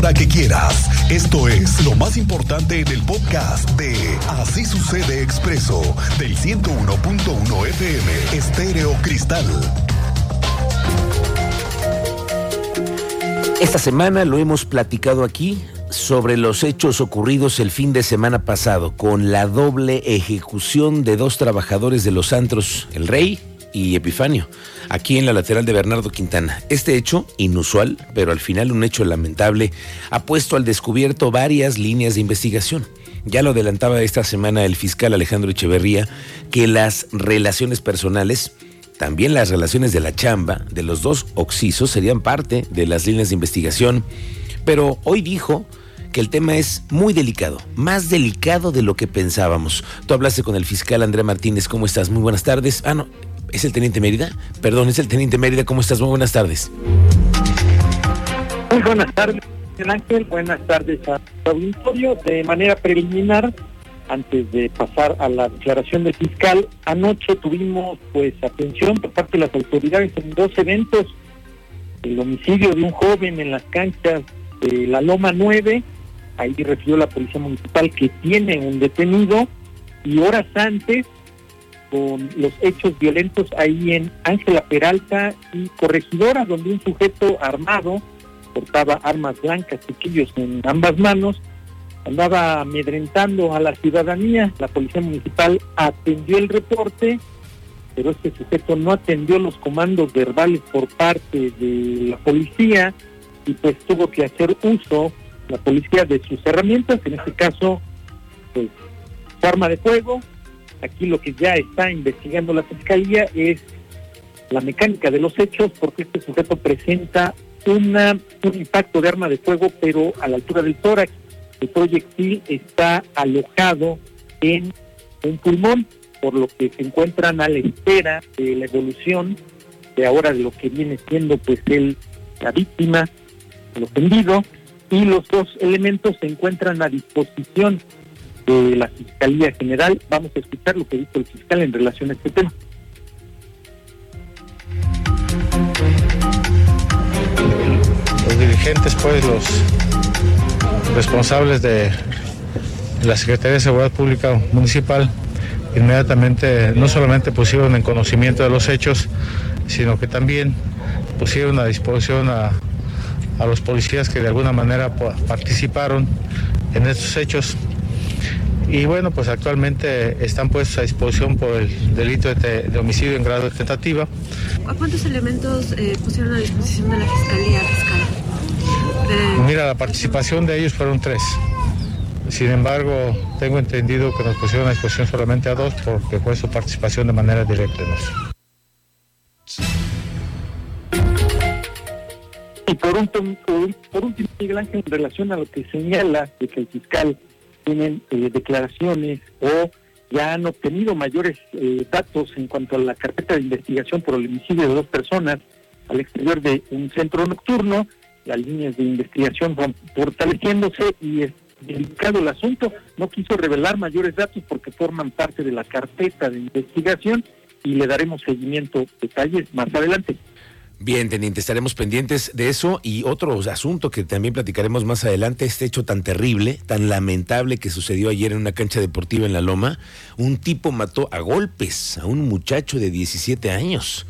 hora que quieras. Esto es lo más importante en el podcast de Así sucede expreso del 101.1 FM Estéreo Cristal. Esta semana lo hemos platicado aquí sobre los hechos ocurridos el fin de semana pasado con la doble ejecución de dos trabajadores de los antros, el Rey y Epifanio, aquí en la lateral de Bernardo Quintana. Este hecho, inusual, pero al final un hecho lamentable, ha puesto al descubierto varias líneas de investigación. Ya lo adelantaba esta semana el fiscal Alejandro Echeverría, que las relaciones personales, también las relaciones de la chamba de los dos oxisos serían parte de las líneas de investigación, pero hoy dijo que el tema es muy delicado, más delicado de lo que pensábamos. Tú hablaste con el fiscal Andrea Martínez, ¿cómo estás? Muy buenas tardes. Ah, no, ¿es el teniente Mérida? Perdón, es el teniente Mérida, ¿cómo estás? Muy buenas tardes. Muy buenas tardes, Ángel. Buenas tardes a tu auditorio. De manera preliminar, antes de pasar a la declaración del fiscal, anoche tuvimos pues atención por parte de las autoridades en dos eventos. El homicidio de un joven en las canchas de la Loma 9 ahí refirió la policía municipal que tiene un detenido y horas antes con los hechos violentos ahí en Ángela Peralta y Corregidora, donde un sujeto armado portaba armas blancas, cuchillos en ambas manos, andaba amedrentando a la ciudadanía. La policía municipal atendió el reporte, pero este sujeto no atendió los comandos verbales por parte de la policía y pues tuvo que hacer uso la policía de sus herramientas, en este caso, pues, su arma de fuego. Aquí lo que ya está investigando la fiscalía es la mecánica de los hechos, porque este sujeto presenta un impacto de arma de fuego, pero a la altura del tórax. El proyectil está alojado en un pulmón, por lo que se encuentran a la espera de la evolución de ahora de lo que viene siendo pues el, la víctima, el ofendido, y los dos elementos se encuentran a disposición la Fiscalía General. Vamos a escuchar lo que dijo el fiscal en relación a este tema. Los dirigentes, pues los responsables de la Secretaría de Seguridad Pública Municipal, inmediatamente no solamente pusieron en conocimiento de los hechos, sino que también pusieron a disposición a a los policías que de alguna manera participaron en estos hechos. Y bueno, pues actualmente están puestos a disposición por el delito de, homicidio en grado de tentativa. ¿A cuántos elementos eh, pusieron a disposición de la Fiscalía Fiscal? Mira, la participación de ellos fueron tres. Sin embargo, tengo entendido que nos pusieron a disposición solamente a dos porque fue su participación de manera directa. Y por, último, por último, Miguel Ángel, en relación a lo que señala de que el fiscal tienen eh, declaraciones o ya han obtenido mayores eh, datos en cuanto a la carpeta de investigación por el homicidio de dos personas al exterior de un centro nocturno, las líneas de investigación van fortaleciéndose y es delicado el asunto. No quiso revelar mayores datos porque forman parte de la carpeta de investigación y le daremos seguimiento, detalles más adelante. Bien, teniente, estaremos pendientes de eso y otro asunto que también platicaremos más adelante, este hecho tan terrible, tan lamentable que sucedió ayer en una cancha deportiva en La Loma. Un tipo mató a golpes a un muchacho de 17 años.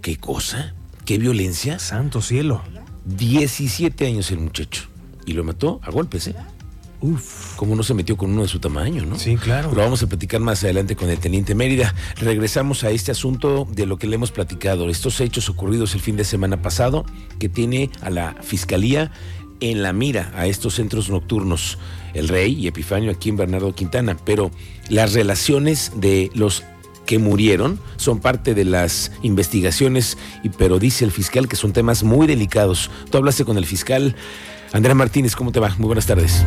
¿Qué cosa? ¿Qué violencia? Santo cielo. 17 años el muchacho. Y lo mató a golpes, ¿eh? Uf. ¿Cómo no se metió con uno de su tamaño, no? Sí, claro. Lo vamos a platicar más adelante con el teniente Mérida. Regresamos a este asunto de lo que le hemos platicado, estos hechos ocurridos el fin de semana pasado, que tiene a la fiscalía en la mira a estos centros nocturnos, el Rey y Epifanio aquí en Bernardo Quintana. Pero las relaciones de los que murieron son parte de las investigaciones, pero dice el fiscal que son temas muy delicados. Tú hablaste con el fiscal. Andrea Martínez, ¿cómo te va? Muy buenas tardes.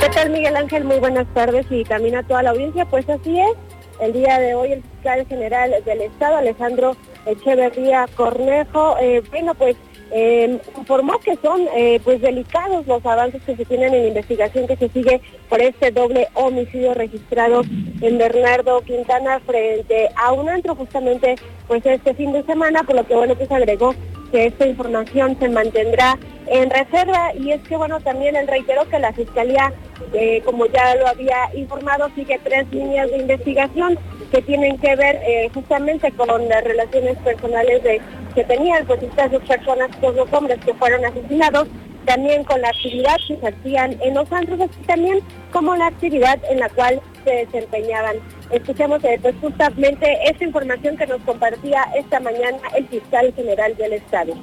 ¿Qué tal, Miguel Ángel? Muy buenas tardes y también a toda la audiencia. Pues así es, el día de hoy el fiscal general del Estado, Alejandro Echeverría Cornejo, eh, bueno, pues eh, informó que son eh, pues delicados los avances que se tienen en la investigación que se sigue por este doble homicidio registrado en Bernardo Quintana frente a un antro justamente pues este fin de semana, por lo que bueno pues agregó que esta información se mantendrá en reserva. Y es que bueno también él reiteró que la fiscalía eh, como ya lo había informado sigue tres líneas de investigación que tienen que ver eh, justamente con las relaciones personales de que tenían pues estas dos personas, estos dos hombres que fueron asesinados también con la actividad que se hacían en los antros y también como la actividad en la cual se desempeñaban. Escuchamos eh, pues justamente esta información que nos compartía esta mañana el fiscal general del Estado.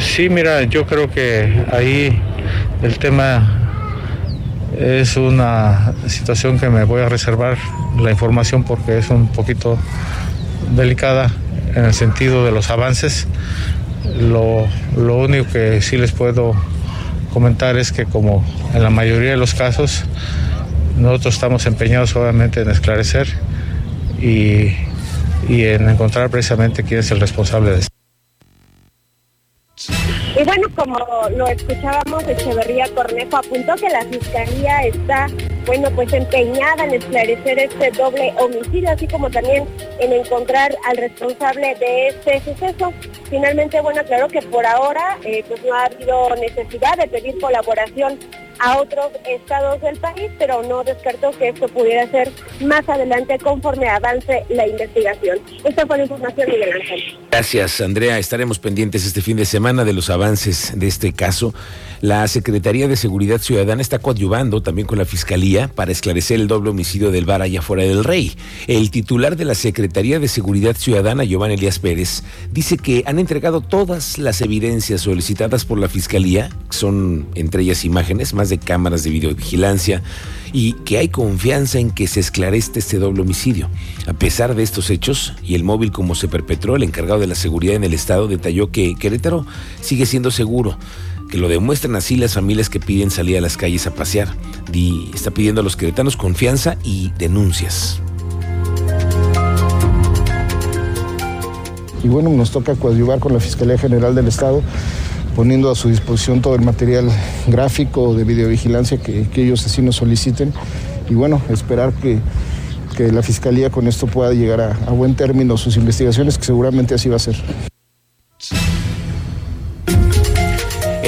Sí, mira, yo creo que ahí el tema es una situación que me voy a reservar la información porque es un poquito delicada en el sentido de los avances. Lo, lo único que sí les puedo comentar es que como en la mayoría de los casos, nosotros estamos empeñados obviamente en esclarecer y, y en encontrar precisamente quién es el responsable de esto. Y bueno, como lo escuchábamos, Echeverría Cornejo apuntó que la Fiscalía está, bueno, pues empeñada en esclarecer este doble homicidio, así como también en encontrar al responsable de este suceso. Finalmente, bueno, claro que por ahora eh, pues no ha habido necesidad de pedir colaboración a otros estados del país, pero no descartó que esto pudiera ser más adelante conforme avance la investigación. Esta fue la información, Miguel Ángel. Gracias, Andrea. Estaremos pendientes este fin de semana de los avances de este caso. La Secretaría de Seguridad Ciudadana está coadyuvando también con la Fiscalía para esclarecer el doble homicidio del bar allá fuera del Rey. El titular de la Secretaría de Seguridad Ciudadana, Giovanni Elías Pérez, dice que han entregado todas las evidencias solicitadas por la Fiscalía, son entre ellas imágenes, más de cámaras de videovigilancia, y que hay confianza en que se esclarezca este doble homicidio. A pesar de estos hechos y el móvil como se perpetró, el encargado de la seguridad en el estado detalló que Querétaro sigue siendo seguro que lo demuestran así las familias que piden salir a las calles a pasear. Y está pidiendo a los queretanos confianza y denuncias. Y bueno, nos toca coadyuvar con la Fiscalía General del Estado, poniendo a su disposición todo el material gráfico de videovigilancia que, ellos así nos soliciten. Y bueno, esperar que, la Fiscalía con esto pueda llegar a buen término sus investigaciones, que seguramente así va a ser.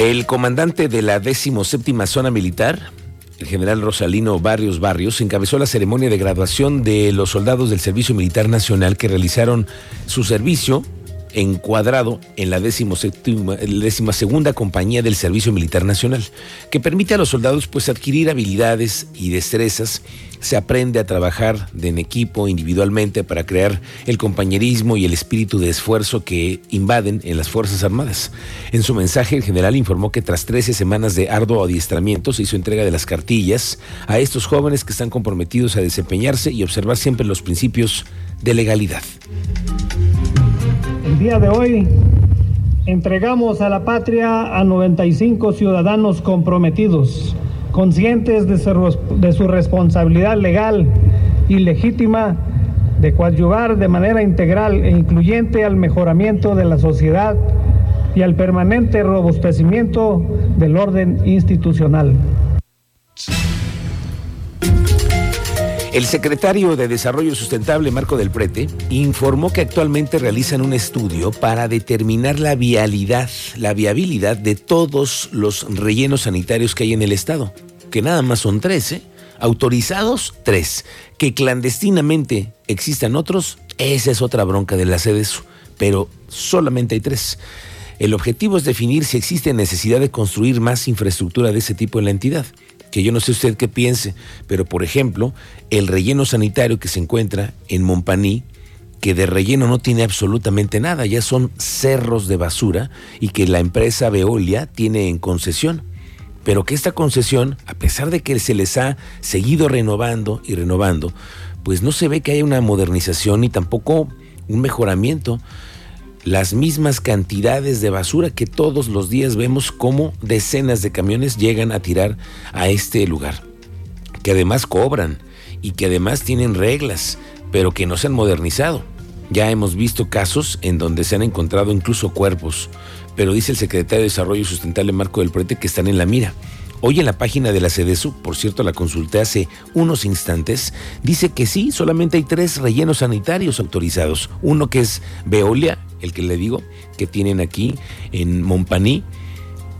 El comandante de la 17 Zona Militar, el general Rosalino Barrios Barrios, encabezó la ceremonia de graduación de los soldados del Servicio Militar Nacional que realizaron su servicio encuadrado en la 17 segunda compañía del Servicio Militar Nacional, que permite a los soldados pues adquirir habilidades y destrezas. Se aprende a trabajar en equipo individualmente para crear el compañerismo y el espíritu de esfuerzo que invaden en las Fuerzas Armadas. En su mensaje, el general informó que tras 13 semanas de arduo adiestramiento se hizo entrega de las cartillas a estos jóvenes que están comprometidos a desempeñarse y observar siempre los principios de legalidad. Día de hoy entregamos a la patria a 95 ciudadanos comprometidos, conscientes de su, de su, responsabilidad legal y legítima de coadyuvar de manera integral e incluyente al mejoramiento de la sociedad y al permanente robustecimiento del orden institucional. El secretario de Desarrollo Sustentable, Marco del Prete, informó que actualmente realizan un estudio para determinar la vialidad, la viabilidad de todos los rellenos sanitarios que hay en el Estado, que nada más son tres, ¿eh? Autorizados, tres. Que clandestinamente existan otros, esa es otra bronca de la CEDESU, pero solamente hay tres. El objetivo es definir si existe necesidad de construir más infraestructura de ese tipo en la entidad que yo no sé usted qué piense, pero por ejemplo, el relleno sanitario que se encuentra en Montpaní, que de relleno no tiene absolutamente nada, ya son cerros de basura y que la empresa Veolia tiene en concesión. Pero que esta concesión, a pesar de que se les ha seguido renovando y renovando, pues no se ve que haya una modernización ni tampoco un mejoramiento las mismas cantidades de basura que todos los días vemos como decenas de camiones llegan a tirar a este lugar, que además cobran y que además tienen reglas, pero que no se han modernizado. Ya hemos visto casos en donde se han encontrado incluso cuerpos, pero dice el secretario de Desarrollo Sustentable Marco del Prete que están en la mira. Hoy en la página de la CEDESU, por cierto la consulté hace unos instantes, dice que sí, solamente hay tres rellenos sanitarios autorizados. Uno que es Veolia, el que le digo, que tienen aquí en Montpaní,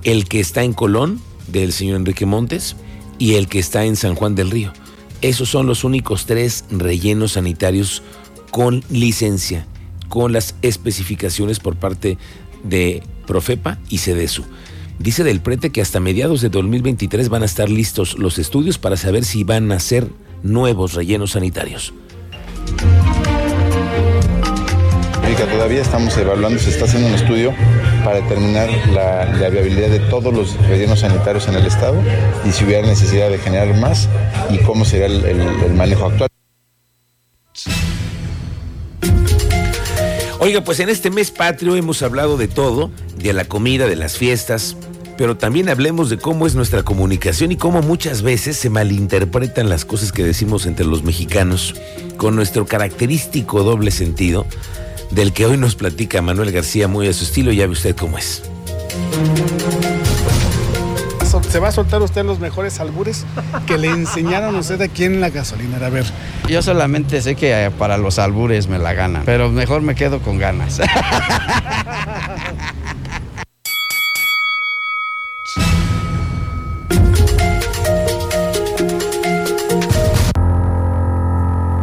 el que está en Colón, del señor Enrique Montes, y el que está en San Juan del Río. Esos son los únicos tres rellenos sanitarios con licencia, con las especificaciones por parte de Profepa y Cedesu. Dice del prete que hasta mediados de 2023 van a estar listos los estudios para saber si van a ser nuevos rellenos sanitarios. Todavía estamos evaluando, se está haciendo un estudio para determinar la, viabilidad de todos los rellenos sanitarios en el Estado y si hubiera necesidad de generar más y cómo sería el manejo actual. Oiga, pues en este mes patrio hemos hablado de todo, de la comida, de las fiestas, pero también hablemos de cómo es nuestra comunicación y cómo muchas veces se malinterpretan las cosas que decimos entre los mexicanos con nuestro característico doble sentido, del que hoy nos platica Manuel García muy a su estilo, ya ve usted cómo es se va a soltar usted los mejores albures que le enseñaron a usted aquí en la gasolinera. A ver. Yo solamente sé que para los albures me la ganan, pero mejor me quedo con ganas.